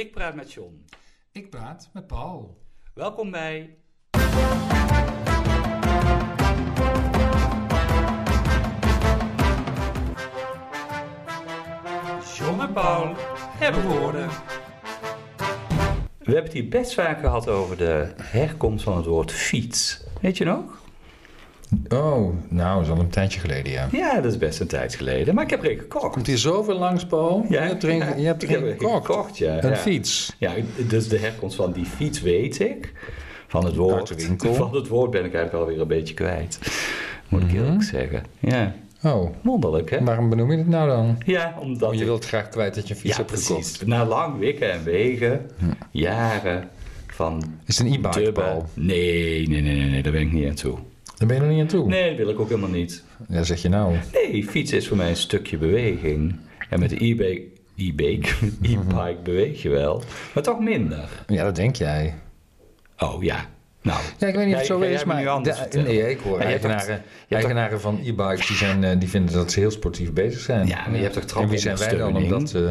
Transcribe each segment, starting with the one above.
Ik praat met John. Ik praat met Paul. Welkom bij. John en Paul hebben woorden. We hebben het hier best vaak gehad over de herkomst van het woord fiets. Weet je nog? Oh, nou, dat is al een tijdje geleden, ja. Ja, dat is best een tijd geleden. Maar ik heb er een gekocht. Komt hier zoveel langs, Paul? Ja, je hebt er een, ja, je hebt er heb een gekocht. gekocht, ja, Een ja. fiets. Ja, dus de herkomst van die fiets weet ik. Van het woord. Van het woord ben ik eigenlijk alweer een beetje kwijt. Moet ik Mhm. eerlijk zeggen. Ja, Oh, wonderlijk hè? waarom benoem je het nou dan? Ja, omdat Want je ik- wilt graag kwijt dat je een fiets Ja, hebt precies. gekocht. Na lang wikken en wegen, jaren van Is het een e-bike, dubben. Paul? Nee, nee, nee, nee, nee, daar ben ik niet aan toe. Daar ben je nog niet aan toe. Nee, dat wil ik ook helemaal niet. Ja, zeg je nou. Nee, fietsen is voor mij een stukje beweging. En met de e-bike, e-bike, e-bike beweeg je wel, maar toch minder. Ja, dat denk jij. Oh ja, nou. Ja, ik weet niet of het zo is, maar... de- nee, ik hoor Maar hebt eigenaren, hebt eigenaren van e-bikes die, zijn, eh, die vinden dat ze heel sportief bezig zijn. Ja, maar je hebt toch En wie zijn wij dan om dat eh,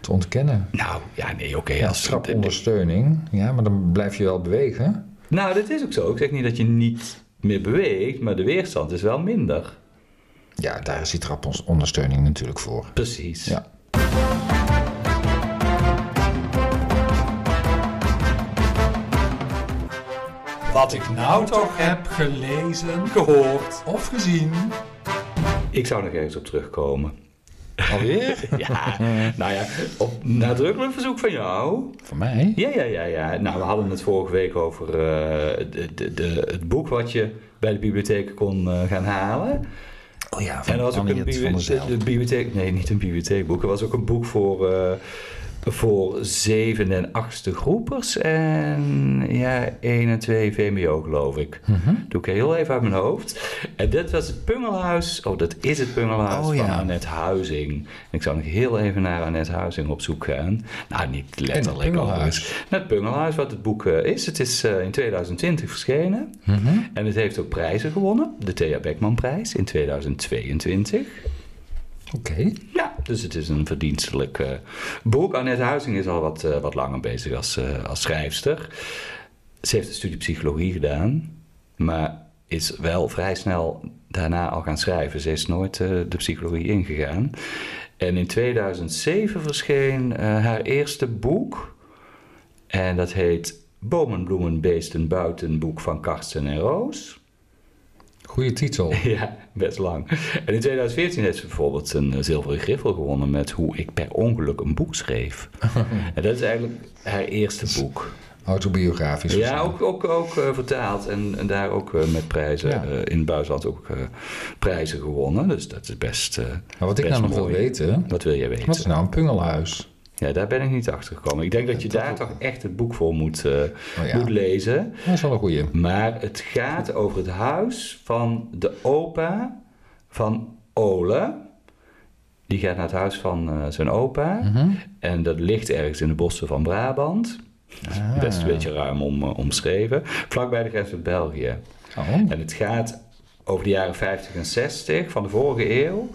te ontkennen? Nou, ja, nee, oké. Ja, als trapondersteuning. Ja, maar dan blijf je wel bewegen. Nou, dat is ook zo. Ik zeg niet dat je niet meer beweegt, maar de weerstand is wel minder. Ja, daar is die trapondersteuning natuurlijk voor. Precies. Ja. Wat ik nou toch heb gelezen gehoord. of gezien. Ik zou nog ergens op terugkomen. Alweer? Ja, nou ja, op nadrukkelijk verzoek van jou. Voor mij? Ja, ja, ja, ja. Nou, we hadden het vorige week over eh, de, de, de, het boek wat je bij de bibliotheek kon eh, gaan halen. Oh ja, En er was ook een Anniet van der bibli- Zijl. de, de bibliotheek, nee, niet een bibliotheekboek. Er was ook een boek voor, eh, voor zeven en achtste groepers. En ja, één en twee VMBO, geloof ik. Mhm. Doe ik heel even uit mijn hoofd. En dit was het Pungelhuis. Oh, dat is het Pungelhuis Oh, van ja. Annette Huizing. En ik zou nog heel even naar Annette Huizing op zoek gaan. Nou, niet letterlijk. Overigens. Het Pungelhuis, wat het boek eh, is. Het is eh, in 2020 verschenen. Mhm. En het heeft ook prijzen gewonnen. De Thea Beckman prijs in 2022. Oké. Ja, dus het is een verdienstelijk eh, boek. Annette Huizing is al wat, eh, wat langer bezig als, eh, als schrijfster. Ze heeft een studie psychologie gedaan, maar is wel vrij snel daarna al gaan schrijven. Ze is nooit de psychologie ingegaan. En in 2007 verscheen haar eerste boek. En dat heet Bomen, bloemen, beesten, buiten, boek van Karsten en Roos. Goeie titel. Ja, best lang. En in 2014 heeft ze bijvoorbeeld een eh, zilveren griffel gewonnen met hoe ik per ongeluk een boek schreef. en dat is eigenlijk haar eerste boek. Autobiografisch. Ja, ook, ook, ook eh, vertaald en, en daar ook eh, met prijzen Ja. in het buitenland ook prijzen gewonnen. Dus dat is best. Maar wat ik nou nog wil weten, Wat wil jij weten? wat is nou een pungelhuis? Ja, daar ben ik niet achter gekomen. Ik denk dat je daar toch echt het boek voor moet, eh, Oh ja, moet lezen. dat is wel een goeie. Maar het gaat over het huis van de opa van Ole. Die gaat naar het huis van eh, zijn opa. Mhm. En dat ligt ergens in de bossen van Brabant. Ah. Best een beetje ruim om, eh, omschreven. Vlakbij de grens met België. Oh. En het gaat over de jaren 50 en 60 van de vorige eeuw.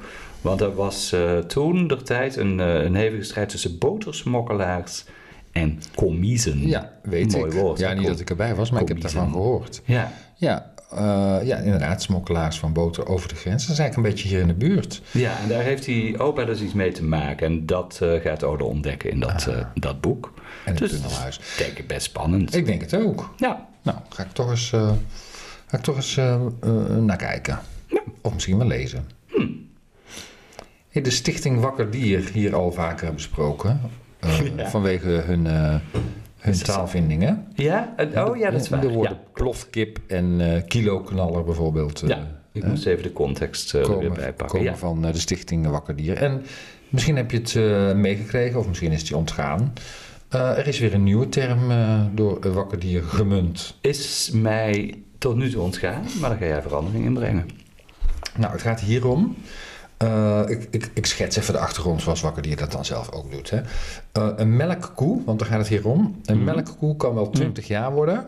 Want er was eh, toen der tijd een, eh, een hevige strijd tussen botersmokkelaars en commiezen. Ja, weet Mooi ik. woord, ja, niet dat ik erbij was, maar ik heb daarvan gehoord. Ja, Ja, eh, ja, inderdaad, smokkelaars van boter over de grens. Dat is eigenlijk een beetje hier in de buurt. Ja, en daar heeft die opa dus iets mee te maken. En dat gaat Ode ontdekken in dat, eh, dat boek. En het Dus tunnelhuis. denk ik best spannend. Ik denk het ook. Ja, Nou, ga ik toch eens, ga ik toch eens naar kijken. Of misschien wel lezen. De stichting Wakker Dier, hier al vaker besproken. eh, Ja. Vanwege hun, eh, hun taalvindingen. ja? oh ja, dat is waar. De woorden Ja, plofkip en eh kiloknaller bijvoorbeeld. ja, ik moest even de context er weer komen, bij pakken. komen Ja. van de stichting Wakker Dier. En misschien heb je het meegekregen, of misschien is het je ontgaan. Er is weer een nieuwe term door Wakker Dier gemunt. Is mij tot nu toe ontgaan, maar daar ga jij verandering in brengen. Nou, het gaat hierom. Eh, ik, ik, ik schets even de achtergrond zoals Wakker Dier dat dan zelf ook doet. Hè. Eh, een melkkoe, want daar gaat het hier om. Een Mhm. melkkoe kan wel 20 jaar worden.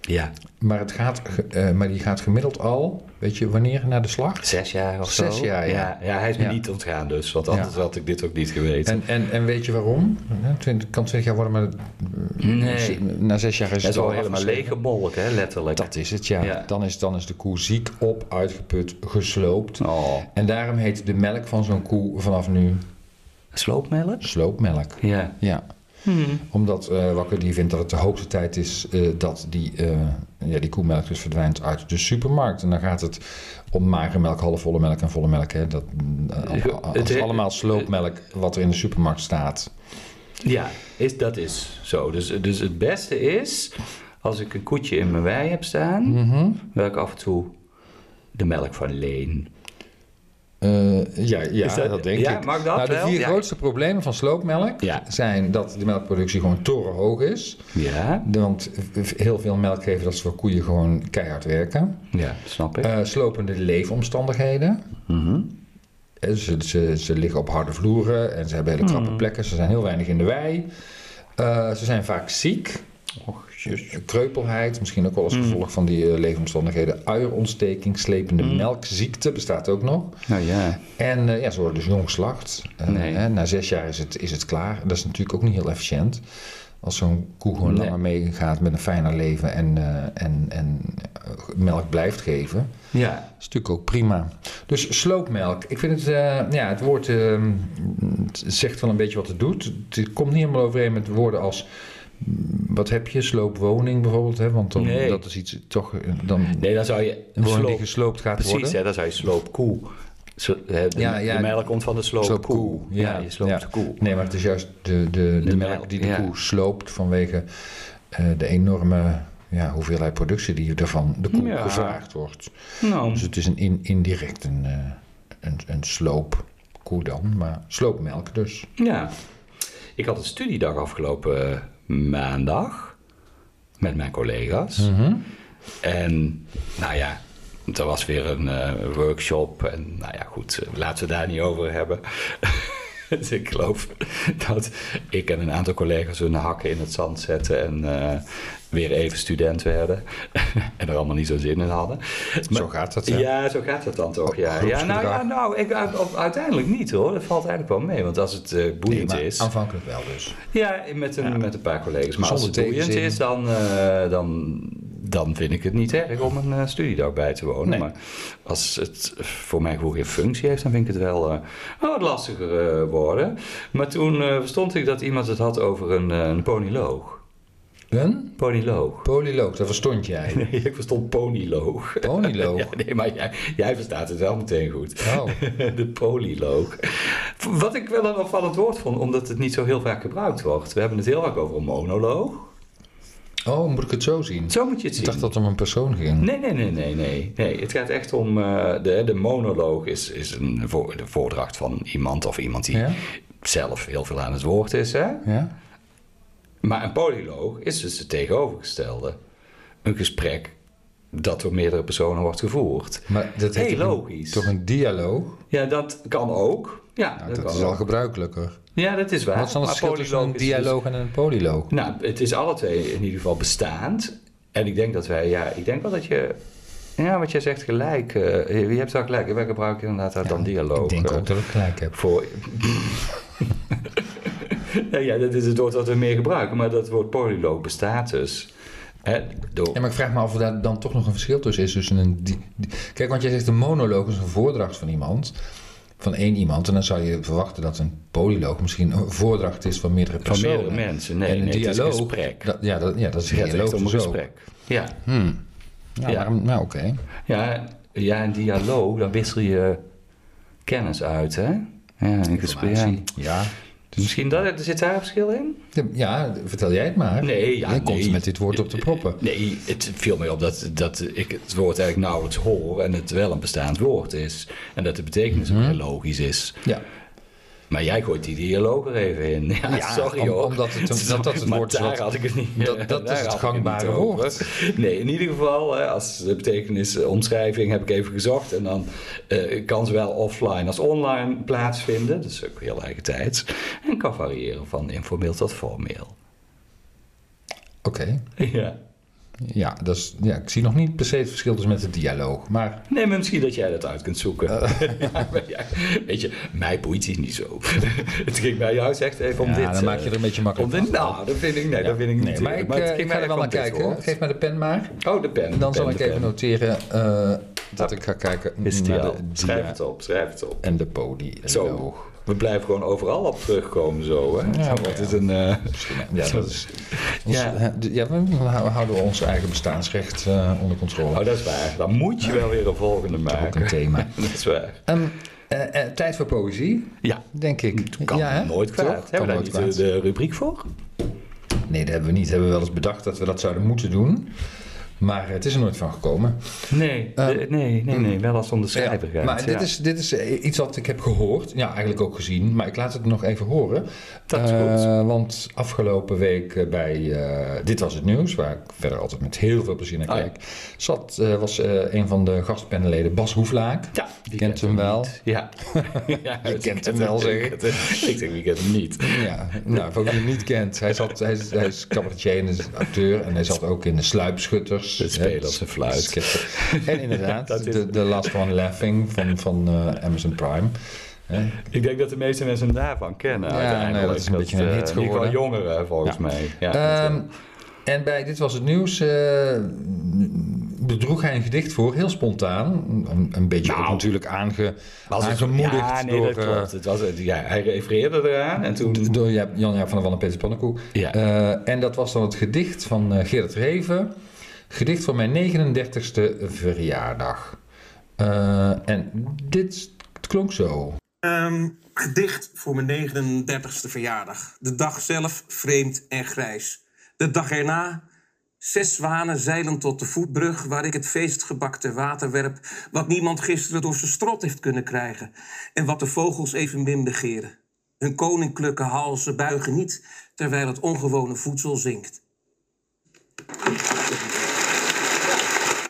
Ja, Maar, het gaat, eh, maar die gaat gemiddeld al, weet je wanneer, naar de slag? zes jaar of Zes zo. jaar, ja. ja. ja, hij is me Ja. niet ontgaan dus, want anders had ik dit ook niet geweten. En, en, en weet je waarom? Twintig- Het kan 20 jaar worden, maar eh, Nee. na zes jaar is Het het is al al helemaal lege hè, letterlijk. Dat is het, ja. Ja. Dan, is, dan is de koe ziek op, uitgeput, gesloopt. Oh, En daarom heet de melk van zo'n koe vanaf nu sloopmelk? sloopmelk. Ja. Ja, Hmm. omdat eh Wakker die vindt dat het de hoogste tijd is eh, dat die, eh, ja, die koemelk dus verdwijnt uit de supermarkt. En dan gaat het om magere melk, halfvolle melk en volle melk. Hè. Dat, eh, Het- het- allemaal sloopmelk wat er in de supermarkt staat. Ja, is, dat is zo. Dus, dus het beste is, als ik een koetje in mijn wei heb staan, wil ik af en toe de melk van leen. Eh, ja, ja Is dat, denk ja, ik. mag dat nou, de wel? vier Ja. grootste problemen van sloopmelk Ja. zijn dat de melkproductie gewoon torenhoog is. Ja, Want heel veel melk geven dat ze voor koeien gewoon keihard werken. ja snap ik. Eh, slopende leefomstandigheden. Mhm. Eh, Ze, ze, ze liggen op harde vloeren en ze hebben hele krappe Mm. plekken. Ze zijn heel weinig in de wei. Eh, ze zijn vaak ziek. Och, Kreupelheid, misschien ook wel als Mm. gevolg van die eh, leefomstandigheden. Uierontsteking, slepende Mm. melkziekte bestaat ook nog. Nou ja, En eh, ja, ze worden dus jong geslacht. Eh, Nee. na zes jaar is het, is het klaar. Dat is natuurlijk ook niet heel efficiënt. Als zo'n koe gewoon Nee. langer meegaat met een fijner leven en, en, en melk blijft geven. ja. Dat is natuurlijk ook prima. Dus sloopmelk. Ik vind het, ja, het woord eh, het zegt wel een beetje wat het doet. Het komt niet helemaal overeen met woorden als, wat heb je, sloopwoning bijvoorbeeld. Hè? Want dan, Nee. dat is iets, toch, eh, dan Nee, dan zou je een woning die sloop... gesloopt gaat Precies, worden. hè, dan zou je sloopkoe. Zo, hè, de, Ja, ja, de melk komt van de sloopkoe. sloopkoe, Ja, ja, je sloopt ja. de koe. Nee, maar het is juist de, de, de, De melk die de koe sloopt vanwege eh, de enorme ja, hoeveelheid productie die ervan de koe gevraagd wordt. Nou, Dus het is een in, indirect een, eh, een, een sloopkoe dan, maar sloopmelk dus. ja. Ik had een studiedag afgelopen eh, maandag met mijn collega's. Mhm. En nou ja, er was weer een eh, workshop. En nou ja, goed, eh, laten we daar niet over hebben. dus ik geloof dat ik en een aantal collega's hun hakken in het zand zetten en eh, weer even student werden. en er allemaal niet zo zin in hadden. Zo gaat dat, ja. Ja, zo gaat het dan toch. Ja, ja nou, ja, nou ik, uiteindelijk niet hoor. Dat valt eigenlijk wel mee. Want als het eh, Nee, boeiend maar is. aanvankelijk wel dus. Ja, met een, met een paar collega's. Maar als het boeiend is, dan, eh, dan, dan vind ik het niet erg om een eh, studiedag bij te wonen. Nee. Maar als het voor mij gewoon geen functie heeft, dan vind ik het wel, wat lastiger worden. Maar toen verstond ik dat iemand het had over een, een ponyloog. Een Ponyloog. polyloog, dat verstond jij. Nee, ik verstond ponyloog. Ponyloog? Ja, nee, maar jij, jij verstaat het wel meteen goed. Oh, De polyloog. Wat ik wel een opvallend woord vond, omdat het niet zo heel vaak gebruikt wordt. We hebben het heel vaak over een monoloog. oh moet ik het zo zien? Zo moet je het Ik zien. dacht dat het om een persoon ging. Nee, nee, nee, nee, nee. nee het gaat echt om. eh, de, de monoloog is, is een voor, de voordracht van iemand of iemand die Ja? zelf heel veel aan het woord is. Hè? Ja? Maar een polyloog is dus het tegenovergestelde. Een gesprek dat door meerdere personen wordt gevoerd. Maar dat heet Heel toch een- logisch. Toch een dialoog? Ja, dat kan ook. Ja, Nou, dat, is al gebruikelijker. Ja, dat is waar. Wat is dan het verschil tussen een dus- dialoog en een polyloog? Nou, het is alle twee in ieder geval bestaand. En ik denk dat wij, ja, ik denk wel dat je, ja, wat jij zegt gelijk. eh, je hebt wel gelijk. Wij gebruiken inderdaad daar dan dialoog. Ik denk eh, ook dat ik gelijk heb. Voor. ja, ja, dat is het woord dat we meer gebruiken, maar dat woord polyloog bestaat dus. Hè, door... Ja, maar ik vraag me af of daar dan toch nog een verschil tussen is. Tussen een Kijk, want jij zegt een monoloog is een voordracht van iemand. Van één iemand. En dan zou je verwachten dat een polyloog misschien een voordracht is van meerdere van personen. meerdere mensen. Nee, en een nee, het is dialoog, een gesprek. Dat, ja, dat, ja, dat is Het een dialoog echt om een dus gesprek. Ja. Hmm. Ja, Ja. nou oké. Ja, ja, een dialoog, dan wissel je kennis uit, hè? Ja, een gesprek. Ja. Ja. Misschien dat, er zit daar een verschil in? ja, vertel jij het maar. Nee, ja, Jij komt nee. met dit woord op de proppen. Nee, het viel mij op dat, dat ik het woord eigenlijk nauwelijks hoor en het wel een bestaand woord is. En dat de betekenis ook Mhm. heel logisch is. Ja. Maar jij gooit die dialoog er even in. Ja, Ja, sorry om- hoor. omdat het een- dat dat het woord is daar wat- had ik het niet dat- dat is het gangbare woord. Nee, in ieder geval, hè, als de betekenis omschrijving heb ik even gezocht. En dan eh, kan zowel offline als online plaatsvinden. Dat is ook heel eigen tijd. En kan variëren van informeel tot formeel. Oké. Ja. Ja, dat is, ja, ik zie nog niet per se het verschil dus met de dialoog. Maar Nee, maar misschien dat jij dat uit kunt zoeken. ja, maar ja, weet je, mij boeit het niet zo. het ging bij jou echt even om ja, dit. dan eh, maak je er een beetje om makkelijk dit, van. nou, dat vind ik, nee, dat vind ik niet. Nee, maar ik, het eh, ging ik mij ga er wel naar om dit kijken. woord. Geef mij de pen maar. Oh, de pen. Dan de zal pen, ik even pen. noteren eh, dat ik ga kijken Is naar de Schrijf dia het op, schrijf het op. en de podialoog. We blijven gewoon overal op terugkomen zo, hè? Ja, Want het is een... eh, Ja, dat is, ons, Ja. ja. we houden we ons eigen bestaansrecht eh, onder controle. Oh, dat is waar. Dan moet je wel weer een volgende ook maken. een thema. dat is waar. Ehm, eh, tijd voor poëzie, Ja, denk ik. kan ja, nooit Toch? kwaad. Kan Hebben we daar nooit niet de rubriek voor? Nee, dat hebben we niet. Hebben we wel eens bedacht dat we dat zouden moeten doen. Maar het is er nooit van gekomen. Nee, Eh, nee, nee, nee. Wel als om de schrijver Ja, maar dit, is, dit is eh, iets wat ik heb gehoord. Ja, eigenlijk ook gezien. Maar ik laat het nog even horen. Dat is Eh, goed. want afgelopen week bij Dit Was Het Nieuws... waar ik verder altijd met heel veel plezier naar Oh, kijk... Zat, was een van de gastpanelleden Bas Hoeflaak. Ja, die Kent hem wel. niet. Ja. ja Je kent hem wel, zeg ik. Ik denk, wie kent hem niet? Ja, nou, voor wie hem niet kent. Hij, zat, hij, is, hij is cabaretier en is acteur. En hij zat ook in de Sluipschutters. Hè, spelen op zijn fluit. En inderdaad, Dat is- de, de Last One Laughing van, van eh, Amazon Prime. Hè. Ik denk dat de meeste mensen hem daarvan kennen. Ja, uiteindelijk. nee, dat is een beetje een eh, hit geworden. jongeren, volgens Ja. mij. Ja, Ehm, dat, en bij Dit Was Het Nieuws eh, bedroeg hij een gedicht voor, heel spontaan. Een, een beetje Nou, ook natuurlijk aange, eh, het- aangemoedigd Ja, nee, door, dat klopt. Het was, ja, hij refereerde eraan en toen... eh, door ja, Jan-Jaap van der Wal en Peter Pannenkoek. Ja. Eh, en dat was dan het gedicht van eh, Gerrit Reven. Gedicht voor mijn 39ste verjaardag. Eh, en dit klonk zo. Ehm, gedicht voor mijn 39ste verjaardag. De dag zelf vreemd en grijs. De dag erna, zes zwanen zeilen tot de voetbrug... waar ik het feestgebak ter water werp... wat niemand gisteren door zijn strot heeft kunnen krijgen... en wat de vogels evenmin begeren. Hun koninklijke halzen buigen niet... terwijl het ongewone voedsel zinkt.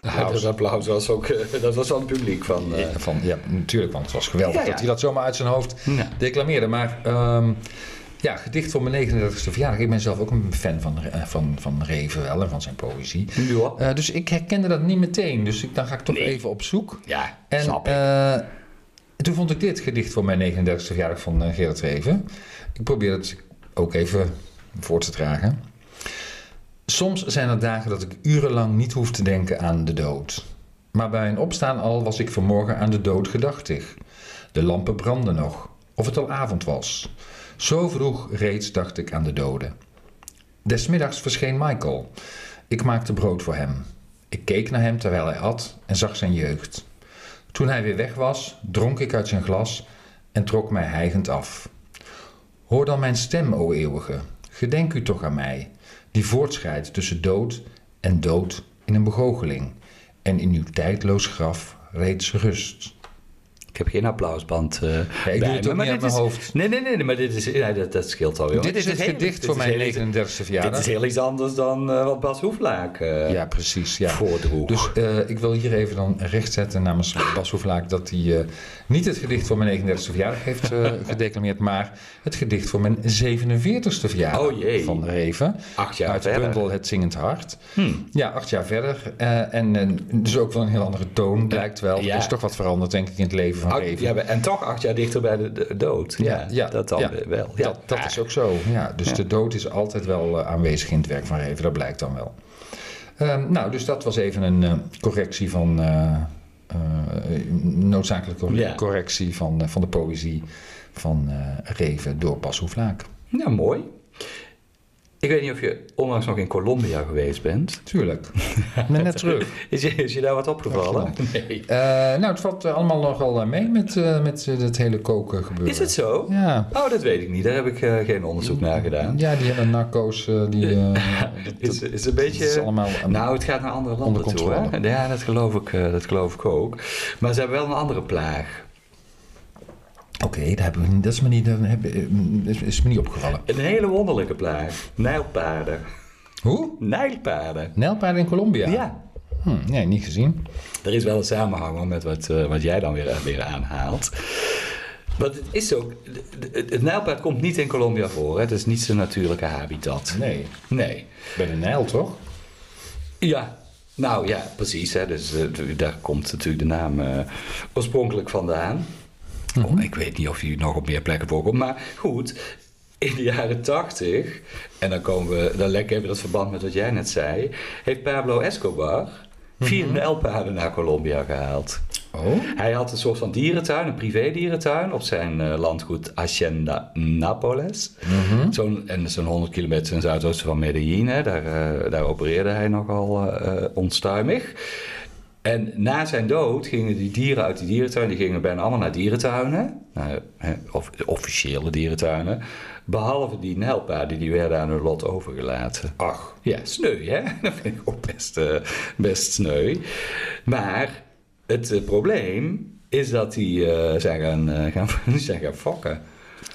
Ja, dat applaus was ook... eh, dat was van het publiek van... eh, Ja, van, ja, natuurlijk, want het was geweldig dat hij dat zomaar uit zijn hoofd declameerde. Maar ehm, ja, gedicht voor mijn 39ste verjaardag. Ik ben zelf ook een fan van, eh, van, van Reven wel en van zijn poëzie. Ja. Eh, dus ik herkende dat niet meteen. Dus ik, dan ga ik toch Nee. even op zoek. ja, En snap ik. eh, toen vond ik dit gedicht voor mijn 39ste verjaardag van eh, Gerard Reven. Ik probeer het ook even voor te dragen. Soms zijn er dagen dat ik urenlang niet hoef te denken aan de dood. Maar bij een opstaan al was ik vanmorgen aan de dood gedachtig. De lampen brandden nog, of het al avond was. Zo vroeg reeds dacht ik aan de doden. Desmiddags verscheen Michael. Ik maakte brood voor hem. Ik keek naar hem terwijl hij at en zag zijn jeugd. Toen hij weer weg was, dronk ik uit zijn glas en trok mij hijgend af. Hoor dan mijn stem, o eeuwige, gedenk u toch aan mij, die voortschrijdt tussen dood en dood in een begoocheling, en in uw tijdloos graf reeds rust. Ik heb geen applausband Ja, ik bij doe het me, ook maar niet uit dit mijn is- hoofd. Nee, nee, nee, nee, maar dit is, ja, dat, dat scheelt alweer. Dit is het gedicht dit voor mijn heel- 39e Dit verjaardag. is heel iets anders dan eh, wat Bas Hoeflaak eh Ja, precies. Ja. voordroeg. Dus ik wil hier even dan rechtzetten namens Bas Hoeflaak dat hij niet het gedicht voor mijn 39e verjaardag heeft gedeclameerd, maar het gedicht voor mijn 47e verjaardag Oh jee. van Reven. Acht jaar uit de verder. bundel Het Zingend Hart. Hmm. Ja, acht jaar verder. En eh, dus ook wel een heel andere toon, blijkt wel. Ja. Er is toch wat veranderd, denk ik, in het leven van Acht- Reven. ja, en toch acht jaar dichter bij de, de dood. Ja, dat dan ja. weer wel. Ja. Dat, dat is ook zo. Ja, dus de dood is altijd wel eh, aanwezig in het werk van Reven, dat blijkt dan wel. Ehm, nou, dus dat was even een eh, correctie van. eh, noodzakelijke correctie van, van de poëzie van Reven door Bas Hoeflaak. Ja, mooi. Ik weet niet of je onlangs nog in Colombia geweest bent. Tuurlijk. Ik ben net terug. Is je, is je daar wat opgevallen? Nee. Eh, nou, het valt eh, allemaal nogal eh, mee met, eh, met het hele koken gebeuren. Is het zo? Ja. Oh, dat weet ik niet. Daar heb ik geen onderzoek naar gedaan. Ja, die hebben narco's. die, Is, is een beetje... is allemaal, nou, het gaat naar andere landen onder toe. Hè? controle. Ja, dat geloof, ik, dat geloof ik ook. Maar ze hebben wel een andere plaag. Oké, dat, dat is, me niet, dat eh, is, me niet opgevallen. Een hele wonderlijke plaag. Nijlpaarden. Hoe? Nijlpaarden. Nijlpaarden in Colombia? Ja. Hm, nee, niet gezien. Er is wel een samenhang met wat, eh, wat jij dan weer, weer aanhaalt. Want het is ook... Het, het nijlpaard komt niet in Colombia voor. Hè? Het is niet zijn natuurlijke habitat. Nee. Nee. Bij de Nijl, toch? Ja, nou ja, precies. Hè. Dus eh, daar komt natuurlijk de naam eh, oorspronkelijk vandaan. Oh, ik weet niet of hij nog op meer plekken voorkomt. Maar goed, in de jaren tachtig, en dan komen we, dan ik even dat verband met wat jij net zei, heeft Pablo Escobar vier nijlpaarden naar Colombia gehaald. Oh? Hij had een soort van dierentuin, een privé-dierentuin, op zijn eh, landgoed Hacienda Napoles. Zo'n, en zo'n 100 kilometer ten zuidoosten van Medellin, daar, eh, daar opereerde hij nogal eh, onstuimig. En na zijn dood gingen die dieren uit die dierentuin, die gingen bijna allemaal naar dierentuinen, naar, of officiële dierentuinen, behalve die nijlpaarden, die werden aan hun lot overgelaten. Ach. Ja, sneu, hè? Dat vind ik ook best, eh, best sneu. Maar het eh, probleem is dat die eh, zijn, gaan, gaan, zijn gaan fokken.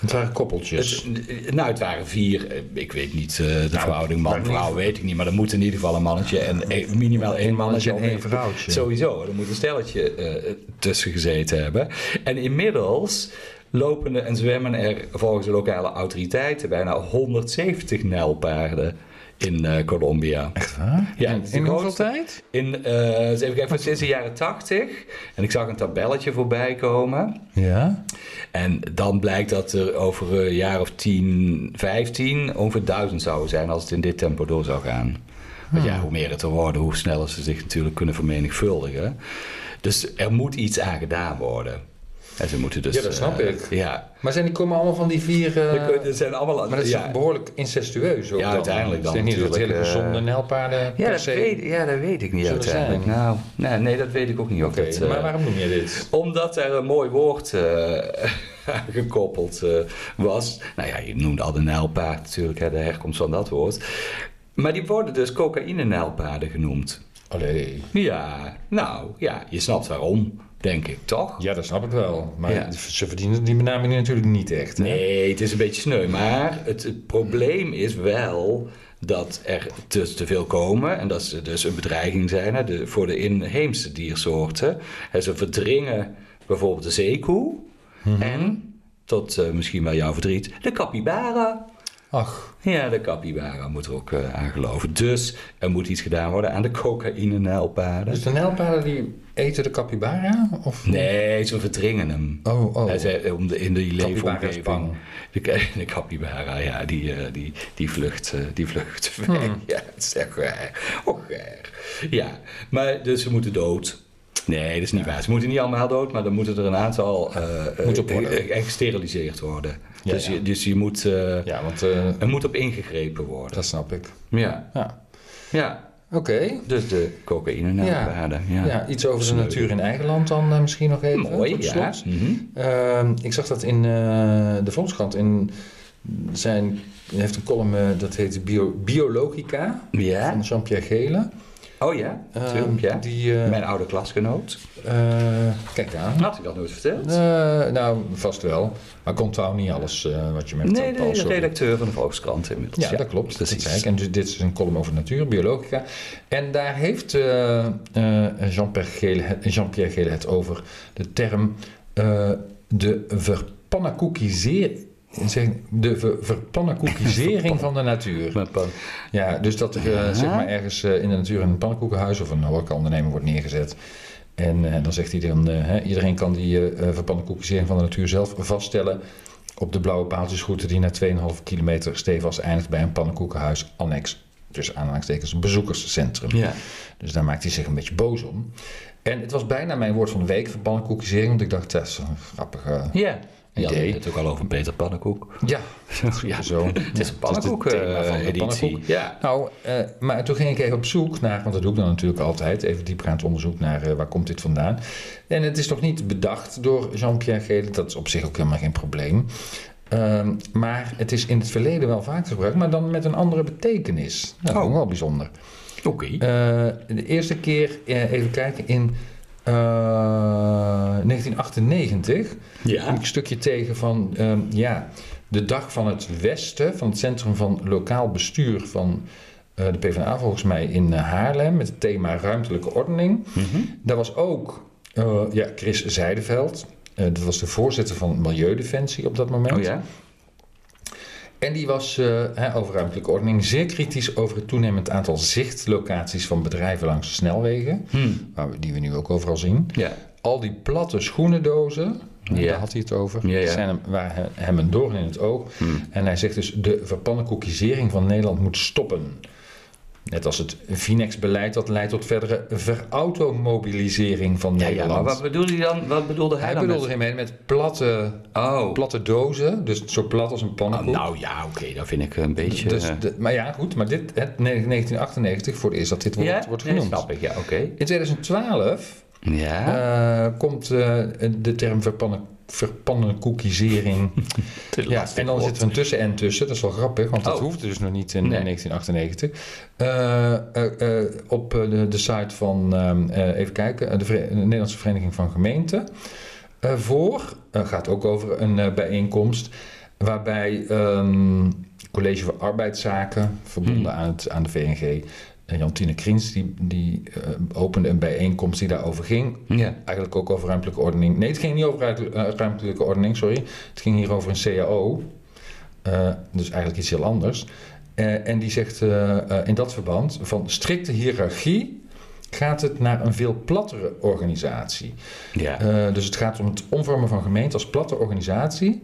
Het waren koppeltjes. Het, nou, het waren vier. eh, Ik weet niet eh, de Nou, verhouding man-vrouw, weet ik niet. Maar er moet in ieder geval een mannetje en eh, minimaal één mannetje en één vrouwtje. Sowieso, er moet een stelletje eh, tussen gezeten hebben. En inmiddels lopen en zwemmen er volgens de lokale autoriteiten bijna 170 nijlpaarden in eh, Colombia. Echt waar? Ja, de in hoeveel tijd? In, eh, eens even kijken, sinds de jaren 80. En ik zag een tabelletje voorbij komen. Ja. En dan blijkt dat er over een jaar of 10, 15 ongeveer 1000 zouden zijn als het in dit tempo door zou gaan. Want Hmm. ja, hoe meer het er worden, hoe sneller ze zich natuurlijk kunnen vermenigvuldigen. Dus er moet iets aan gedaan worden. En ze moeten dus. Ja, dat snap eh, ik. Ja. Maar zijn die komen allemaal van die vier... eh, Er zijn allemaal. maar dat is ja. behoorlijk incestueus ook Ja, dan? uiteindelijk dan Het is niet dat het hele eh, gezonde nijlpaarden Ja, dat weet, ja, dat weet ik niet uiteindelijk. zijn. Nou, nee, nee, dat weet ik ook niet. Oké, dat, maar waarom noem je dit? Omdat er een mooi woord eh, gekoppeld eh, was. Nou ja, je noemde al de nijlpaard natuurlijk, hè, de herkomst van dat woord. Maar die worden dus cocaïne-nijlpaarden genoemd. Allee. Ja, nou ja, je snapt waarom, denk ik, toch? Ja, dat snap ik wel. Maar Ja. ze verdienen die benaming natuurlijk niet echt. Hè? Nee, het is een beetje sneu. Maar het, het probleem is wel dat er te veel komen. En dat ze dus een bedreiging zijn hè, de, voor de inheemse diersoorten. En ze verdringen bijvoorbeeld de zeekoe. En, tot eh, misschien wel jouw verdriet, de capybara. Ach, Ja, de capybara moet er ook eh, aan geloven. Dus er moet iets gedaan worden aan de cocaïne-nijlpaarden. dus de nijlpaarden die eten de capybara? Of? Nee, ze verdringen hem. Oh, oh. Hij zei, om de, in is leefomgeving. De, de capybara, ja, die, eh, die, die vlucht, eh, die vlucht weg. Hmm. Ja, het is echt raar. Och, raar. Ja, maar dus ze moeten dood. Nee, dat is niet waar. Ze moeten niet allemaal dood, maar dan moeten er een aantal eh, eh, Moet op worden. eh, gesteriliseerd worden. Ja, dus, ja. Je, dus je moet, eh, Ja, want eh, er moet op ingegrepen worden. dat snap ik. Ja, Ja. Oké. Dus de cocaïne naar Ja. Ja. Ja. iets over de natuur in eigen land dan eh, misschien nog even. Mooi, ja. Mhm. Ehm, ik zag dat in eh, de Volkskrant. In zijn, hij heeft een column, eh, dat heet Bio, Biologica, Ja. van Jean-Pierre Gele. Oh ja, Ehm, ja. Die, eh, Mijn oude klasgenoot. eh, kijk aan. Had ik dat nooit verteld? Eh, nou, vast wel. Maar ik onthoud niet alles wat je met nee, de zo- redacteur van de Volkskrant inmiddels. Ja, dat klopt. Dat Precies. zei ik. En dus dit is een column over natuur, biologica. En daar heeft Jean-Pierre Gele, Gele het over de term de verpannenkoekisering. De ver- verpannenkoekisering van de natuur. Ja, dus dat er eh, zeg maar ergens eh, in de natuur een pannenkoekenhuis of een horecaonderneming wordt neergezet. En eh, dan zegt hij dan, eh, hè, iedereen kan die verpannenkoekisering van de natuur zelf vaststellen op de blauwe paaltjesroute die na 2,5 kilometer stevast eindigt bij een pannenkoekenhuis annex. Dus aanhalingstekens een bezoekerscentrum. Ja. Dus daar maakt hij zich een beetje boos om. En het was bijna mijn woord van de week, verpannenkoekisering, want ik dacht, dat is een grappige Ja. Je had Idee. het ook al over Peter Pannenkoek. Ja, ja. zo. Het is een pannenkoek Het is het thema van eh, editie. Ja. Nou, eh, maar toen ging ik even op zoek naar, want dat doe ik dan natuurlijk altijd, even dieper aan het onderzoek naar eh, waar komt dit vandaan. En het is toch niet bedacht door Jean-Pierre Gele, dat is op zich ook helemaal geen probleem. Ehm, maar het is in het verleden wel vaak gebruikt, maar dan met een andere betekenis. Dat is Oh. ook wel bijzonder. Oké. Eh, de eerste keer, eh, even kijken, in eh, 1998 kom ja. ik een stukje tegen van ehm, ja, de dag van het Westen, van het Centrum van Lokaal Bestuur van eh, de PvdA volgens mij in eh, Haarlem, met het thema ruimtelijke ordening. Mhm. Daar was ook eh, ja, Chris Zijdeveld, eh, dat was de voorzitter van Milieudefensie op dat moment. Oh ja. En die was hè, over ruimtelijke ordening zeer kritisch over het toenemend aantal zichtlocaties van bedrijven langs de snelwegen, Hmm. waar we, die we nu ook overal zien. Ja. Al die platte schoenendozen, Ja. daar had hij het over, Ja, ja. zijn hem, waren he- hem een doorn in het oog. Hmm. En hij zegt dus, de verpannenkoekisering van Nederland moet stoppen. Net als het Finex-beleid dat leidt tot verdere verautomobilisering van Ja, ja, Nederland. maar wat bedoelde hij dan? Wat bedoelde hij, hij dan? bedoelde ermee met platte, met... Oh. platte dozen, dus zo plat als een Oh, pannenkoek. nou ja, oké, dat vind ik een beetje... Dus eh, de- maar ja, goed, maar dit, het, 1998 voor het eerst dat dit woord ja, wordt genoemd. snap ik, ja, oké. In 2012 Ja, eh, komt eh, de term verpannen, verpannenkoekisering. te ja, en dan zit er een tussen-en tussen, dat is wel grappig, want dat Oh. hoeft dus nog niet in Nee. 1998. Eh, op de, de site van, ehm, eh, even kijken, de, Nederlandse Vereniging van Gemeenten. voor, gaat ook over een bijeenkomst, waarbij een college voor arbeidszaken, verbonden Hmm. aan, het, aan de VNG, en Jantine Kriens, die, die eh, opende een bijeenkomst die daarover ging. Ja. Eigenlijk ook over ruimtelijke ordening. Nee, het ging niet over eh, ruimtelijke ordening, sorry. Het ging hier over een CAO. Eh, dus eigenlijk iets heel anders. En die zegt in dat verband: van strikte hiërarchie gaat het naar een veel plattere organisatie. Ja. Dus het gaat om het omvormen van gemeente als platte organisatie.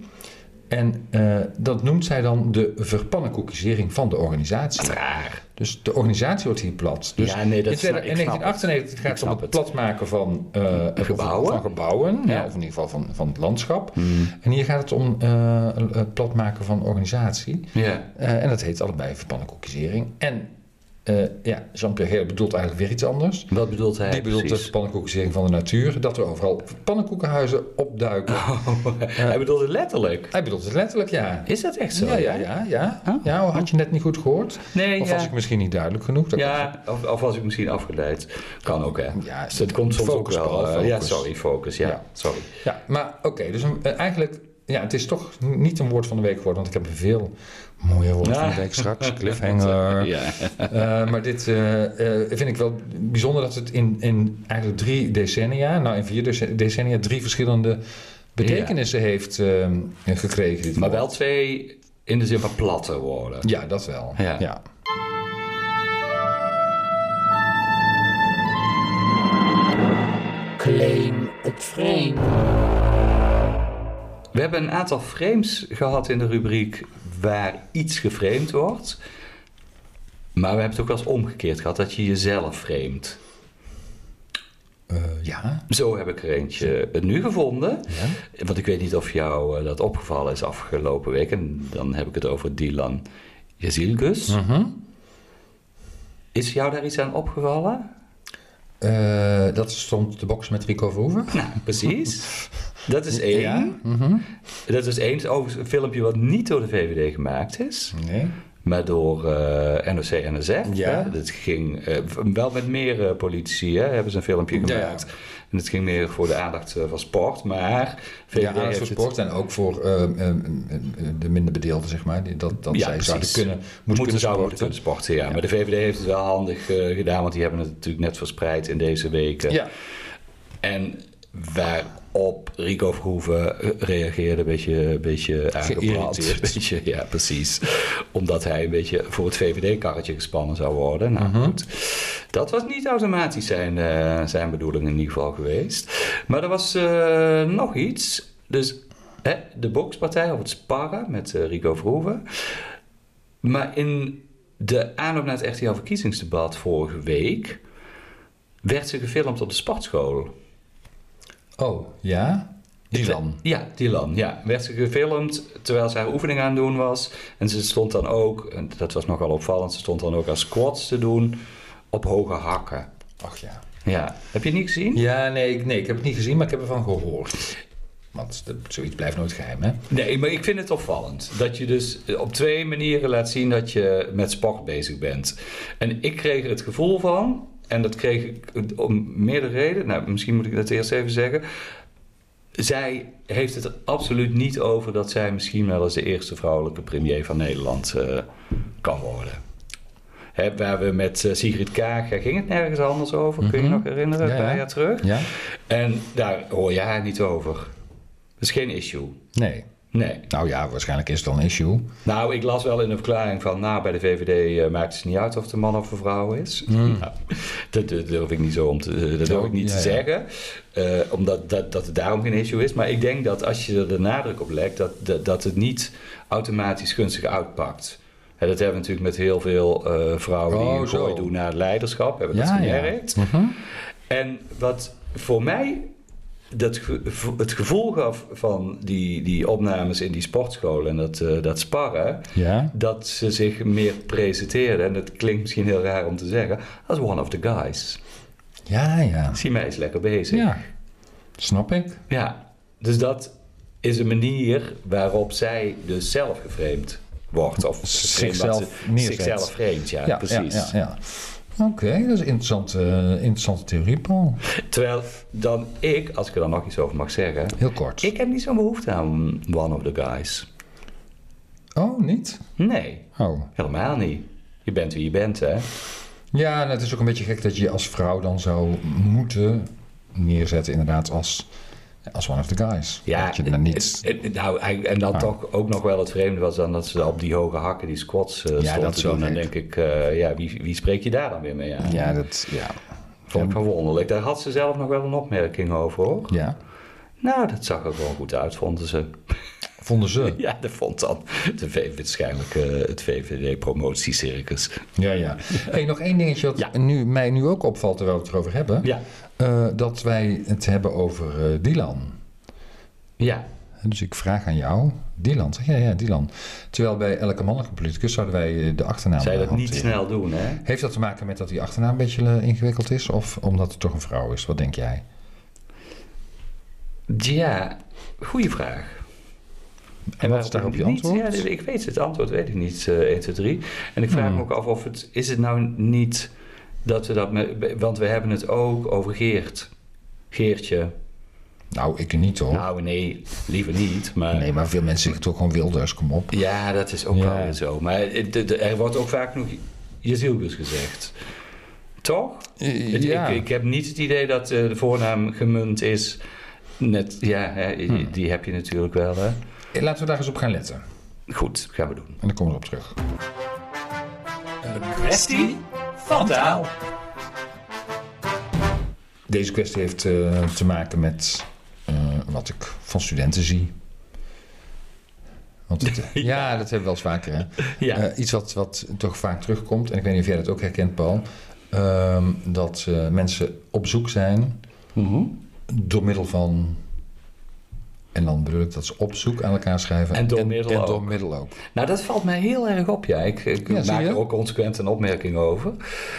En eh, dat noemt zij dan de verpannenkoekisering van de organisatie. Raar. Dus de organisatie wordt hier plat. Dus ja, nee, dat in, snap, tweede- ik in snap het. 1998 gaat het om het platmaken van, eh, Gebouwen. van gebouwen, ja. Ja. of in ieder geval van, van het landschap. Hmm. En hier gaat het om eh, het platmaken van organisatie. Ja. En dat heet allebei verpannenkoekisering. En eh, ja, Jean-Pierre Heer bedoelt eigenlijk weer iets anders. Wat bedoelt hij Die bedoelt de precies? verpannenkoekisering van de natuur. Dat er overal pannenkoekenhuizen opduiken. hij bedoelt het letterlijk. Hij bedoelt het letterlijk, ja. Is dat echt zo? Ja, ja, ja. ja. Oh. ja had je net niet goed gehoord? Nee, Of ja. was ik misschien niet duidelijk genoeg? Dat Ja, of, of was ik misschien afgeleid. Kan ook, hè. Ja, Dus het komt soms focus, ook wel... Eh, ja, focus. sorry, focus. Ja, Ja. sorry. Ja, maar oké, dus een- eh, eigenlijk, ja, het is toch niet een woord van de week geworden, want ik heb veel mooier woord van de week straks, cliffhanger. Ja. Eh, maar dit eh, eh, vind ik wel bijzonder dat het in, in eigenlijk drie decennia, nou in vier dece- decennia, drie verschillende betekenissen heeft gekregen. Dit Maar woord. wel twee in de zin van platte woorden. Ja, dat wel. Ja. ja. Claim het frame. We hebben een aantal frames gehad in de rubriek waar iets geframed wordt. Maar we hebben het ook wel eens omgekeerd gehad, dat je jezelf framet. Eh, ja. Zo heb ik er eentje nu gevonden. ja. Want ik weet niet of jou eh, dat opgevallen is afgelopen week. En dan heb ik het over Dylan Jezilgus. Mhm. Is jou daar iets aan opgevallen? Eh, dat stond de box met Rico Verhoeven. Nou, precies. Dat is één. Ja. Mhm. Dat is één. Overigens een filmpje wat niet door de VVD gemaakt is. Nee. Maar door eh NOC-NSF. Ja. Dat ging eh, wel met meer eh, politici hè, hebben ze een filmpje Ja, ja. gemaakt. En het ging meer voor de aandacht van sport. Maar VVD Ja, aandacht voor het- sport en ook voor de minder bedeelden, zeg maar. Die, dat dat Ja, zij zouden kunnen, moeten, moeten kunnen zou sporten. kunnen sporten, ja. Maar de VVD heeft het wel handig eh, gedaan, want die hebben het natuurlijk net verspreid in deze weken. Ja, En waarop Rico Verhoeven eh, reageerde een beetje, een beetje Geïrriteerd. beetje, ja, precies. Omdat hij een beetje voor het VVD-karretje gespannen zou worden. Nou Mhm. goed, dat was niet automatisch zijn, eh, zijn bedoeling in ieder geval geweest. Maar er was eh, nog iets. Dus hè, de bokspartij of het sparren met Rico Verhoeven. Maar in de aanloop naar het RTL-verkiezingsdebat vorige week... werd ze gefilmd op de sportschool. Oh, ja. Dylan. Ja, Dylan, ja. Werd ze gefilmd terwijl ze haar oefening aan het doen was. En ze stond dan ook, en dat was nogal opvallend, ze stond dan ook aan squats te doen op hoge hakken. Ach ja. Ja, heb je het niet gezien? Ja, nee, ik- nee, ik heb het niet gezien, maar ik heb ervan gehoord. Want zoiets blijft nooit geheim, hè? Nee, maar ik vind het opvallend. Dat je dus op twee manieren laat zien dat je met sport bezig bent. En ik kreeg er het gevoel van, en dat kreeg ik om meerdere redenen. Nou, misschien moet ik dat eerst even zeggen. Zij heeft het er absoluut niet over dat zij misschien wel eens de eerste vrouwelijke premier van Nederland eh, kan worden. Hè, waar we met eh, Sigrid Kaag, daar ging het nergens anders over, kun je Mhm. nog herinneren, Ja, een paar ja. jaar terug. Ja? En daar hoor je haar niet over. Dat is geen issue. Nee. Nee. Nou ja, waarschijnlijk is het dan een issue. Nou, ik las wel in een verklaring van... Nou, bij de VVD eh, maakt het niet uit of de man of een vrouw is. Nou, dat, dat durf ik niet zo om te, eh, dat durf Oh, ik niet ja, te ja. zeggen. eh, omdat dat, dat het daarom geen issue is. Maar ik denk dat als je er de nadruk op legt... dat, dat, dat het niet automatisch gunstig uitpakt. Hè, dat hebben we natuurlijk met heel veel vrouwen... die Oh, een gooi doen naar het leiderschap. Hebben we dat Ja, ja. gemerkt. Mhm. En wat voor mij dat het gevoel gaf van die, die opnames in die sportscholen en dat, eh, dat sparren, Ja. dat ze zich meer presenteerden. En dat klinkt misschien heel raar om te zeggen, als one of the guys. Ja, ja. Zie mij eens lekker bezig. Ja. Snap ik. Ja, dus dat is een manier waarop zij dus zelf geframed wordt. Of Zichzelf ze- neerzet. Zichzelf framed, ja, Ja, precies. Ja, ja, Oké, dat is een interessante, eh, interessante theorie, Paul. Terwijl dan ik, als ik er dan nog iets over mag zeggen... Heel kort. Ik heb niet zo'n behoefte aan one of the guys. Oh, niet? Nee, Oh. helemaal niet. Je bent wie je bent, hè? Ja, en het is ook een beetje gek dat je je als vrouw dan zou moeten neerzetten, inderdaad, als, als one of the guys. dat je er niet... nou, en dan Ah. toch ook nog wel het vreemde was dan dat ze op die hoge hakken die squats eh Ja, dat te doen. Dan denk ik, eh, ja, wie, wie spreek je daar dan weer mee aan? ja, dat... Ja. Vond ik wel wonderlijk. Daar had ze zelf nog wel een opmerking over, hoor. ja. Nou, dat zag er gewoon goed uit, vonden ze. Vonden ze? Ja, dat vond dan de VVD, waarschijnlijk eh, het VVD-promotiecircus. Ja, ja. Hey, nog één dingetje wat Ja. nu, mij nu ook opvalt terwijl we het erover hebben. Ja, Eh, dat wij het hebben over eh, Dylan. ja. Dus ik vraag aan jou, Dylan, ja, ja, Dylan. Terwijl bij elke mannelijke politicus zouden wij de achternaam Zij dat niet snel doen, hè? Heeft dat te maken met dat die achternaam een beetje ingewikkeld is? Of omdat het toch een vrouw is? Wat denk jij? Ja, goede vraag. En wat is daarop je niet- antwoord? Ja, ik weet het antwoord, weet ik niet, eh 1, 2, 3. En ik vraag Hmm. me ook af of het, is het nou niet dat we dat, want we hebben het ook over Geert. Geertje. Nou, ik niet hoor. Nou nee, liever niet, maar... nee, maar veel mensen zeggen toch gewoon Wilders, kom op. Ja, dat is ook Ja. wel weer zo. Maar er wordt ook vaak nog Jezielkus gezegd. Toch? Het- ja. ik, ik heb niet het idee dat eh, de voornaam gemunt is. Net, ja, Hmm. die heb je natuurlijk wel. Hè. Laten we daar eens op gaan letten. Goed, gaan we doen. En dan komen we erop terug. Een kwestie van taal. Deze kwestie heeft eh, te maken met eh, wat ik van studenten zie. Want het- ja. dat hebben we wel eens vaker. Hè? Ja. Eh, iets wat, wat toch vaak terugkomt, en ik weet niet of jij dat ook herkent, Paul. ehm, dat eh, mensen op zoek zijn Mhm. door middel van. En dan bedoel ik dat ze op zoek aan elkaar schrijven. En door middel en ook. door middel ook. Nou, dat valt mij heel erg op. Ja. Ik, ik Ja, maak er ook consequent een opmerking over.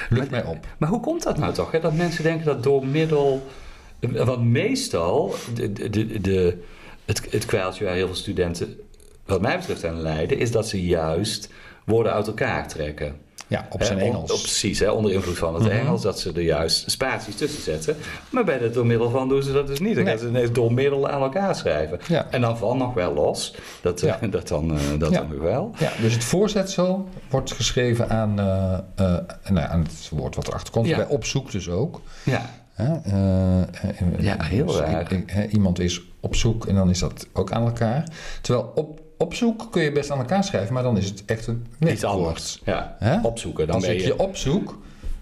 Lukt mij op. Maar hoe komt dat nou toch? Hè? Dat mensen denken dat door middel. Want meestal, de, de, de, het, het waar heel veel studenten, wat mij betreft, aan lijden, is dat ze juist woorden uit elkaar trekken. Ja, op Hè, zijn on- Engels. op- precies, hè, onder invloed van het Mhm. Engels, dat ze er juist spaties tussen zetten. Maar bij het door middel van doen ze dat dus niet. Dan Nee. gaan ze ineens door middel aan elkaar schrijven. Ja. En dan van nog wel los. Dat, eh, Ja. dat dan, eh, dat Ja. dan wel. Ja, dus het voorzetsel wordt geschreven aan, eh, eh, nou, aan het woord wat erachter komt. Bij opzoek dus ook. Ja. Eh, eh, Ja, heel dus raar. iemand is op zoek en dan is dat ook aan elkaar. Terwijl op, op zoek kun je best aan elkaar schrijven, maar dan is het echt een Iets anders. Ja. Opzoeken. Dan ben ik je je opzoek,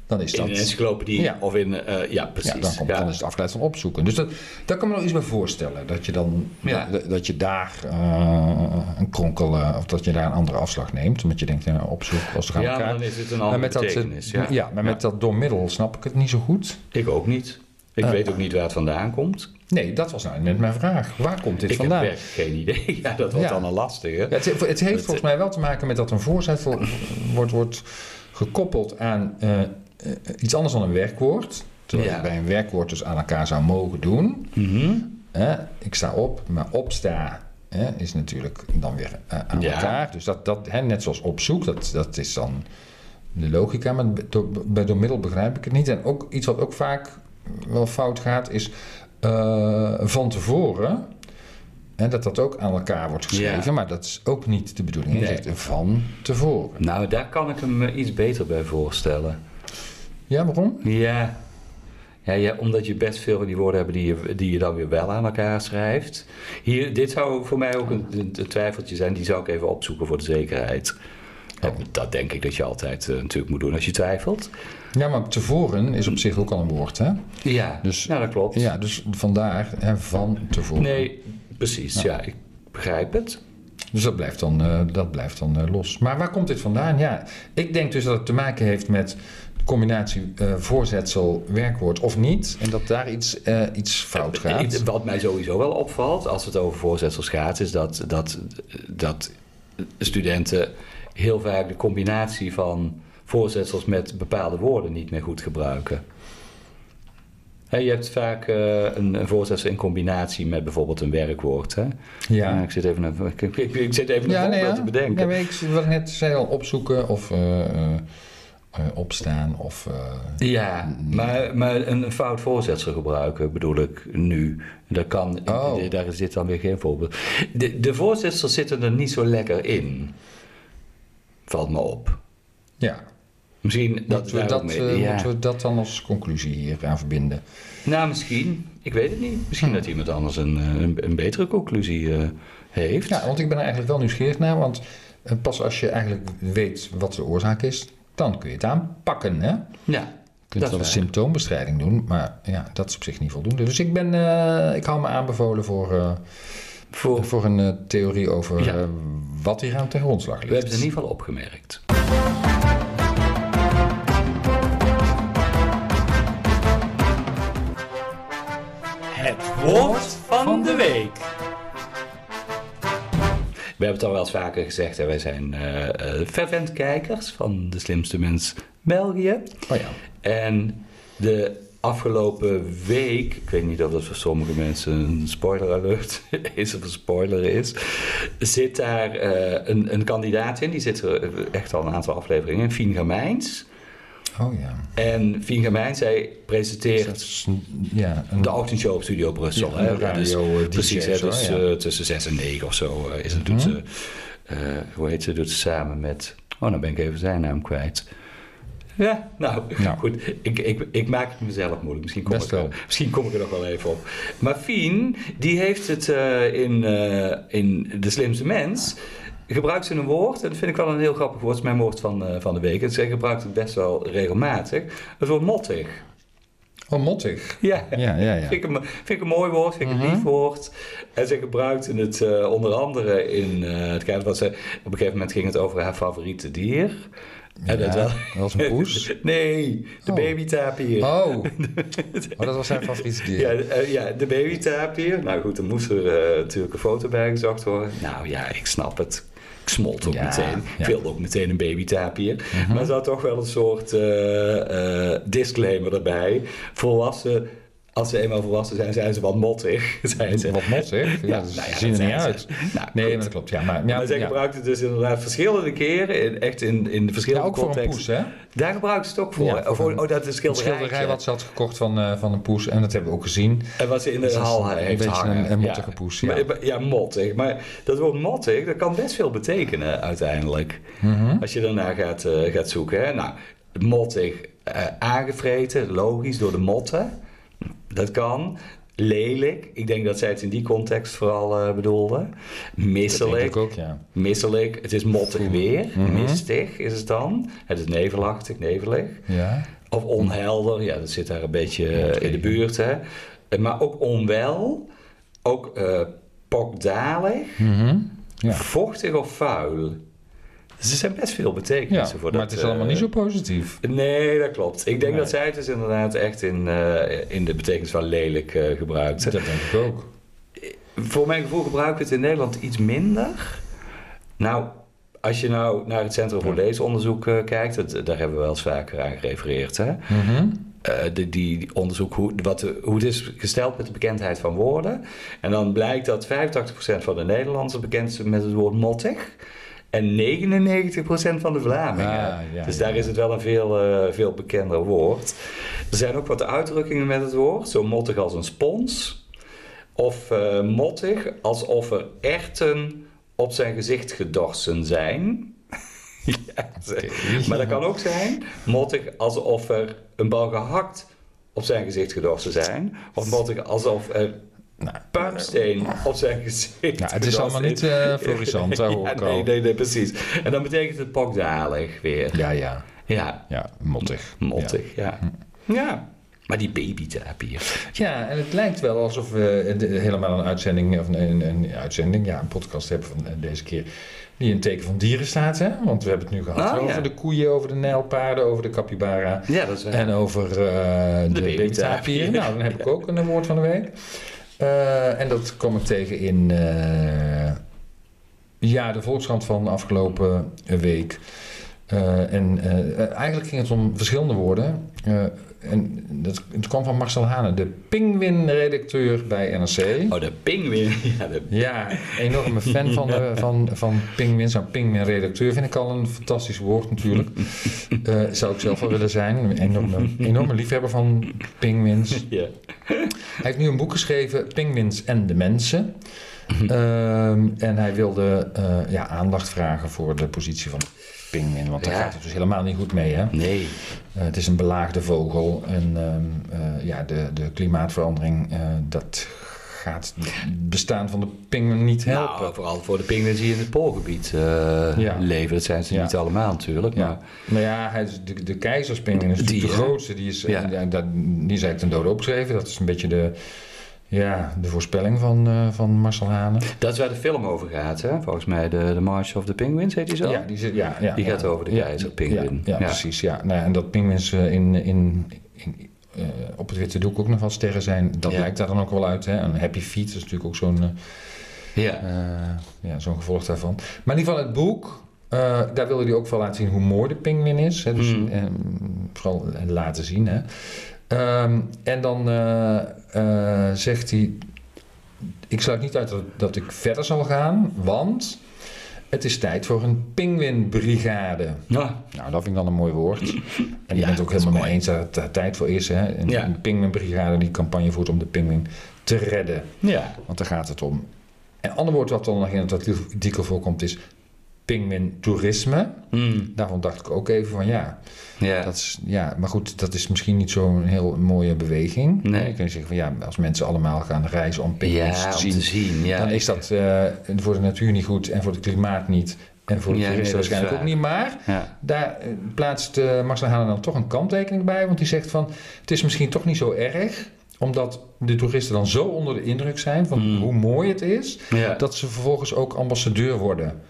dan is in dat... een encyclopedie Ja. of in... eh, ja, precies. Ja, dan, komt, Ja. dan is het afgeleid van opzoeken. Dus dat, daar kan me nog iets bij voorstellen. Dat je dan Ja. dat, dat je daar eh, een kronkel eh, of dat je daar een andere afslag neemt. Omdat je denkt, ja, opzoek, als we gaan Ja, maar elkaar. dan is het een Maar andere met dat, betekenis. ja. ja. maar met dat door middel snap ik het niet zo goed. Ik ook niet. Ik Eh. weet ook niet waar het vandaan komt. Nee, dat was nou net mijn vraag. Waar komt dit Ik vandaan? heb werkelijk geen idee. Ja, dat wordt Ja. dan een lastige. Ja, het, het heeft volgens mij wel te maken met dat een voorzetsel wordt, wordt gekoppeld aan eh, eh, iets anders dan een werkwoord. Terwijl Ja. je bij een werkwoord dus aan elkaar zou mogen doen. Mhm. Ik sta op, maar opsta is natuurlijk dan weer eh, aan elkaar. Dus dat, dat hè, net zoals opzoek, dat, dat is dan de logica. Maar door, bij door middel begrijp ik het niet. En ook iets wat ook vaak wel fout gaat, is eh, van tevoren. Dat dat ook aan elkaar wordt geschreven, Ja. maar dat is ook niet de bedoeling. Je Nee. zegt van tevoren. Nou, daar kan ik hem eh, iets beter bij voorstellen. Ja, waarom? Ja. Ja, ja, omdat je best veel van die woorden hebt die je, die je dan weer wel aan elkaar schrijft. Hier, dit zou voor mij ook een, een, een twijfeltje zijn, die zou ik even opzoeken voor de zekerheid. En Dat denk ik dat je altijd eh, natuurlijk moet doen als je twijfelt. Ja, maar tevoren is op zich ook al een woord, hè? Ja, Dus- ja dat klopt. Ja, dus vandaar hè, van tevoren. Nee, precies, ja. ik begrijp het. Dus dat blijft dan, eh, dat blijft dan eh, los. Maar waar komt dit vandaan? Ja, ik denk dus dat het te maken heeft met de combinatie eh, voorzetsel-werkwoord of niet. En dat daar iets, iets fout gaat. Wat mij sowieso wel opvalt als het over voorzetsels gaat, is dat, dat, dat studenten heel vaak de combinatie van voorzetsels met bepaalde woorden niet meer goed gebruiken. Je hebt vaak eh, een, een voorzetsel in combinatie met bijvoorbeeld een werkwoord. Hè? Ja. ik zit even een, ik, ik, ik zit even een Ja, nee, voorbeeld ja. te bedenken. Ja, ik wat ik net zei al, opzoeken of eh, eh, opstaan of... Ja, maar, maar een fout voorzetsel gebruiken bedoel ik nu. Dat kan, Oh. daar zit dan weer geen voorbeeld. De, de voorzetsels zitten er niet zo lekker in. Valt me op. ja, Misschien dat we dat, mee- eh, ja. moeten we dat dan als conclusie hier aan verbinden? Nou, misschien. Ik weet het niet. Misschien Hm. dat iemand anders een, eh, een, een betere conclusie eh, heeft. Ja, want ik ben er eigenlijk wel nieuwsgierig naar, want pas als je eigenlijk weet wat de oorzaak is, dan kun je het aanpakken, hè? Ja, Je Dat kunt wel symptoombestrijding doen, maar ja, dat is op zich niet voldoende. Dus ik, ben, ik hou me aanbevolen voor, voor, voor een theorie over Ja. wat hier aan ten grondslag we ligt. hebben het in ieder geval opgemerkt. Woord van de week. We hebben het al wel eens vaker gezegd, hè, wij zijn eh eh, fervent kijkers van de slimste mens België. Oh ja. En de afgelopen week, ik weet niet of dat voor sommige mensen een spoiler alert is of een spoiler is, zit daar eh, een, een kandidaat in, die zit er echt al een aantal afleveringen in, Fien Gamijns. Oh ja. En zij presenteert een- ja, een, de ochtendshow op Studio Brussel. Ja, hè? een radio, dus, eh, precies, hè, dus ja. tussen 6 en 9 of zo eh, is het, doet Mhm. ze, eh, hoe heet ze, doet ze samen met, oh nou ben ik even zijn naam kwijt. Ja, nou, Nou. goed. Ik, ik, ik maak het mezelf moeilijk. Misschien kom, Best ik, er- wel. misschien kom ik er nog wel even op. Maar Fien, die heeft het in, in De Slimste Mens... gebruikt ze een woord, en dat vind ik wel een heel grappig woord. Het is mijn woord van, eh, van de week. En zij gebruikt het best wel regelmatig. Het woord mottig. oh, mottig. Ja, Ja, ja, ja. Vind, ik een, vind ik een mooi woord, vind ik een Mhm. lief woord. En ze gebruikte het eh, onder andere in eh, het kader van ze... Op een gegeven moment ging het over haar favoriete dier. En dat Ja, wel... dat was een poes. Nee, de Oh. babytapier. Oh. oh, dat was zijn favoriete dier. Ja, eh, ja, de babytapier. Nou goed, dan moest er natuurlijk een foto bij gezocht worden. Nou ja, ik snap het. Smolt ook Ja, meteen. Ik wilde ook meteen een babytapier. Mhm. Maar er zat toch wel een soort eh, eh, disclaimer erbij. Volwassen, als ze eenmaal volwassen zijn, zijn ze wat mottig. Zijn ze. Wat mottig. Ja, Ja, dat nou ja, zien dat er niet uit. ze. Nou, nee, goed. dat klopt. Ja, maar, ja, maar zij ja. gebruikt het dus inderdaad verschillende keren, in, echt in, in de Ja, verschillende ook voor een contexten. poes, hè? Daar gebruikt ze het ook voor. Ja, of, voor een- oh, dat is een Een schilderij. wat ze had gekocht van, eh, van een poes. En dat hebben we ook gezien. En wat ze in de Dus dat hal een heeft beetje hangen. een- een mottige poes, ja. Maar- maar- ja, mottig. Maar dat woord mottig, dat kan best veel betekenen uiteindelijk. Mhm. Als je daarna gaat, eh, gaat zoeken. Hè? Nou, mottig, eh, aangevreten, logisch, door de motten. Dat kan. Lelijk. Ik denk dat zij het in die context vooral eh, bedoelde. Misselijk. ook, ja. Misselijk. Het is mottig weer. Mhm. Mistig is het dan. Het is nevelachtig, nevelig. Ja. Of onhelder, ja, dat zit daar een beetje eh, in de buurt. Hè. Maar ook onwel, ook eh pokdalig, Mhm. Ja. vochtig of vuil. Dus er zijn best veel Ja, betekenissen voor maar dat. het is allemaal eh, niet zo positief. Nee, dat klopt. Ik denk Nee. dat zij het dus inderdaad echt in, eh, in de betekenis van lelijk eh, gebruikt. Dat denk ik ook. Voor mijn gevoel gebruiken we het in Nederland iets minder. Nou, als je nou naar het Centrum voor Leesonderzoek eh, kijkt, dat, daar hebben we wel eens vaker aan gerefereerd. Hè? Mhm. Eh, die, die onderzoek hoe, wat, de- hoe het is gesteld met de bekendheid van woorden. En dan blijkt dat 85% van de Nederlanders bekend is met het woord mottig. En 99% van de Vlamingen. Ah, ja, dus daar ja. is het wel een veel, eh, veel bekender woord. Er zijn ook wat uitdrukkingen met het woord. Zo mottig als een spons. Of eh, mottig alsof er erten op zijn gezicht gedorsen zijn. ja, maar dat kan ook zijn mottig alsof er een bal gehakt op zijn gezicht gedorsen zijn? Of moet ik alsof er Nou, puimsteen op zijn gezicht Nou, het is allemaal niet eh florissant, ja, ik nee, al. nee, nee, precies. En dan betekent het pokdalig weer. Ja, ja, Ja, ja, mottig. mottig, ja. Ja. Maar die babytherapie. Ja, en het lijkt wel alsof we de- helemaal een uitzending, of een, een uitzending, ja, een podcast hebben van eh, deze keer, die in het teken van dieren staat, hè? Want we hebben het nu gehad Ah, ja. over de koeien, over de nijlpaarden, over de capybara Ja, dat is eh, en over eh, de, babytherapie. Nou, dan heb ik ook een woord van de week. Eh, en dat kom ik tegen in eh, ja, de Volkskrant van afgelopen week. Eh, en eigenlijk ging het om verschillende woorden. En dat, het kwam van Marcel Hane, de pinguïn-redacteur bij NRC. Oh, de pinguïn. Ja, de... Ja, enorme fan van, de, van, van pinguïns. Nou, pinguïn-redacteur vind ik al een fantastisch woord natuurlijk. Eh, zou ik zelf wel willen zijn. Een enorme, enorme liefhebber van pinguïns. ja. Hij heeft nu een boek geschreven, Penguins en de Mensen. Ehm, en hij wilde eh, ja, aandacht vragen voor de positie van pinguïn. Want daar Ja. gaat het dus helemaal niet goed mee. Hè? Nee. Eh, het is een belaagde vogel. En ehm, eh, ja, de, de klimaatverandering, eh, dat gaat het bestaan van de pinguïn niet helpen. Nou, vooral voor de pinguïns die in het poolgebied Ja. leven. Dat zijn ze Ja. niet allemaal natuurlijk. Ja, Maar maar ja, hij is de, de keizerspinguïn is Die, de grootste. Die is, Ja. die is eigenlijk ten dode opgeschreven. Dat is een beetje de, ja, de voorspelling van, eh, van Marcel Hane. dat is waar de film over gaat, hè? Volgens mij de, de March of the Penguins, heet die zo? Ja, die, zit, ja, ja, Die ja. gaat over de Ja, keizerpinguïn. Ja, precies. Ja. Nou, en dat pinguïns eh, in, in, in, eh, op het witte doek ook nog wel sterren zijn, dat lijkt daar dan ook wel uit. Hè? Een happy feet is natuurlijk ook zo'n Ja. ja, zo'n gevolg daarvan. Maar in ieder geval het boek, daar wilde hij ook wel laten zien hoe mooi de pinguïn is. Hè? Dus Mm. eh, vooral laten zien. Hè? Ehm, en dan eh, eh, zegt hij, ik sluit niet uit dat, dat ik verder zal gaan, want het is tijd voor een pinguïnbrigade. Nou, Nou, dat vind ik dan een mooi woord. En je Ja, bent het ook helemaal mee eens dat het daar tijd voor is. Hè? Een, Ja. een pinguïnbrigade die campagne voert om de pinguïn te redden. ja. Want daar gaat het om. Een ander woord wat dan nog in het artikel voorkomt is pinguïn-toerisme. Mm. Daarvan dacht ik ook even van ja, Ja. dat is, ja, maar goed, dat is misschien niet zo'n heel mooie beweging. Nee. Je kunt zeggen van ja, als mensen allemaal gaan reizen om pinguïns ja, te zien, te zien. Ja. dan is dat eh, voor de natuur niet goed en voor het klimaat niet. En voor de Ja, nee, toeristen waarschijnlijk ook niet. Maar Ja. daar eh, plaatst uh, Marcel Hane dan toch een kanttekening bij. Want die zegt van, het is misschien toch niet zo erg. Omdat de toeristen dan zo onder de indruk zijn van Mm. hoe mooi het is. Ja. Dat ze vervolgens ook ambassadeur worden.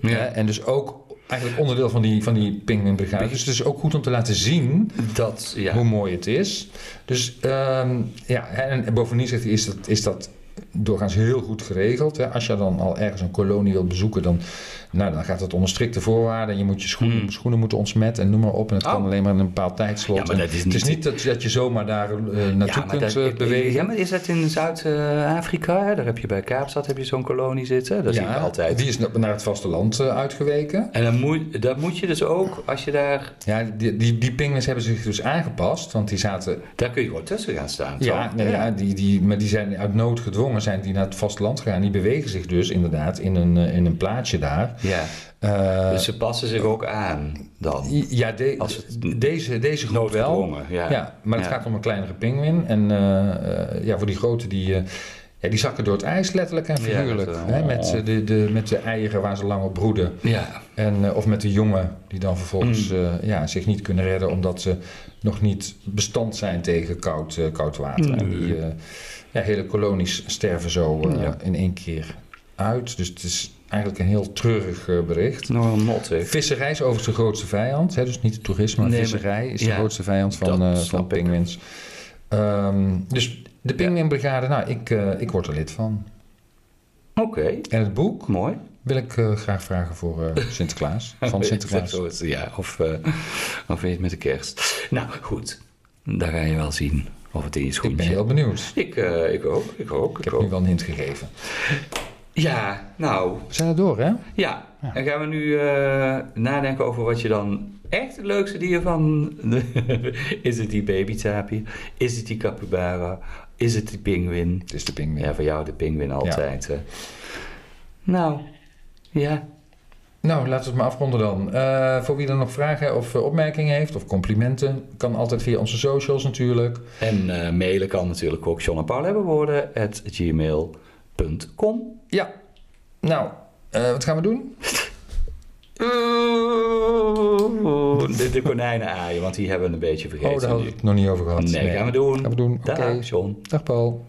Ja. Hè? En dus ook eigenlijk onderdeel van die, van die pinguïnbrigade. Dus het is ook goed om te laten zien Dat, ja. hoe mooi het is. Dus ehm, ja, en, en bovendien zegt hij, is dat, is dat doorgaans heel goed geregeld. Hè? Als je dan al ergens een kolonie wilt bezoeken, dan, nou, dan gaat het onder strikte voorwaarden. Je moet je schoenen, Hmm. schoenen moeten ontsmetten en noem maar op. En het Oh. kan alleen maar in een bepaald tijdslot. Ja, maar dat is het is niet- niet dat, dat je zomaar daar eh, naartoe kunt dat- eh, bewegen. Ja, maar is dat in Zuid-Afrika? Daar heb je bij Kaapstad heb je zo'n kolonie zitten. Dat zie je altijd. die is na- naar het vasteland eh, uitgeweken. En dan moet, dat moet je dus ook, als je daar... Ja, die, die, hebben zich dus aangepast, want die zaten Daar kun je gewoon tussen gaan staan, Ja, nee, ja. die, die, maar die zijn uit nood gedwongen zijn die naar het vasteland gegaan. Die bewegen zich dus inderdaad in een, in een plaatsje daar. Ja. Eh, Dus ze passen zich ook aan dan. ja, de- Als het- deze, deze groep wel. Ja. Ja, maar het gaat om een kleinere pinguïn. En eh, eh, ja, voor die grote die, ja, die zakken door het ijs letterlijk en figuurlijk. hè, met, eh, de, de, met de eieren waar ze lang op broeden. Ja. En, of met de jongen die dan vervolgens Mm. ja, zich niet kunnen redden omdat ze nog niet bestand zijn tegen koud, koud water. En die ja, hele kolonies sterven zo Ja. in één keer uit. Dus het is eigenlijk een heel treurig eh, bericht. Mot, hè? Visserij is overigens de grootste vijand. Hè? Dus niet het toerisme, maar Nee, visserij is de grootste vijand van, eh van ik. pinguïns. Ehm, dus de pinguïnbrigade, nou, ik, eh, ik word er lid van. Oké, En het boek mooi. wil ik graag vragen voor Sinterklaas. Van Sinterklaas. Ja, of, of weet je, met de kerst. Nou, goed. Dan ga je wel zien of het in je Ik schoentje... ben heel benieuwd. Ik, ik ook, ik ook, Ik ik heb nu wel een hint gegeven. Ja, nou, We zijn er door, hè? ja. En gaan we nu eh, nadenken over wat je dan echt het leukste dier van... is het die babytapir? Is het die capybara? Is het die pinguïn? Het is de pinguïn. Ja, voor jou de pinguïn altijd. hè. Nou, ja. Nou, laten we het maar afronden dan. Eh, voor wie er nog vragen of eh, opmerkingen heeft of complimenten, kan altijd via onze socials natuurlijk. En mailen kan natuurlijk ook John en Paul hebben woorden at gmail.com. Ja, nou, eh, wat gaan we doen? De, de konijnen aaien, want die hebben we een beetje vergeten. Oh, daar hadden we het nog niet over gehad. Nee, gaan we doen. Gaan we doen. Oké. Dag, John. Dag Paul.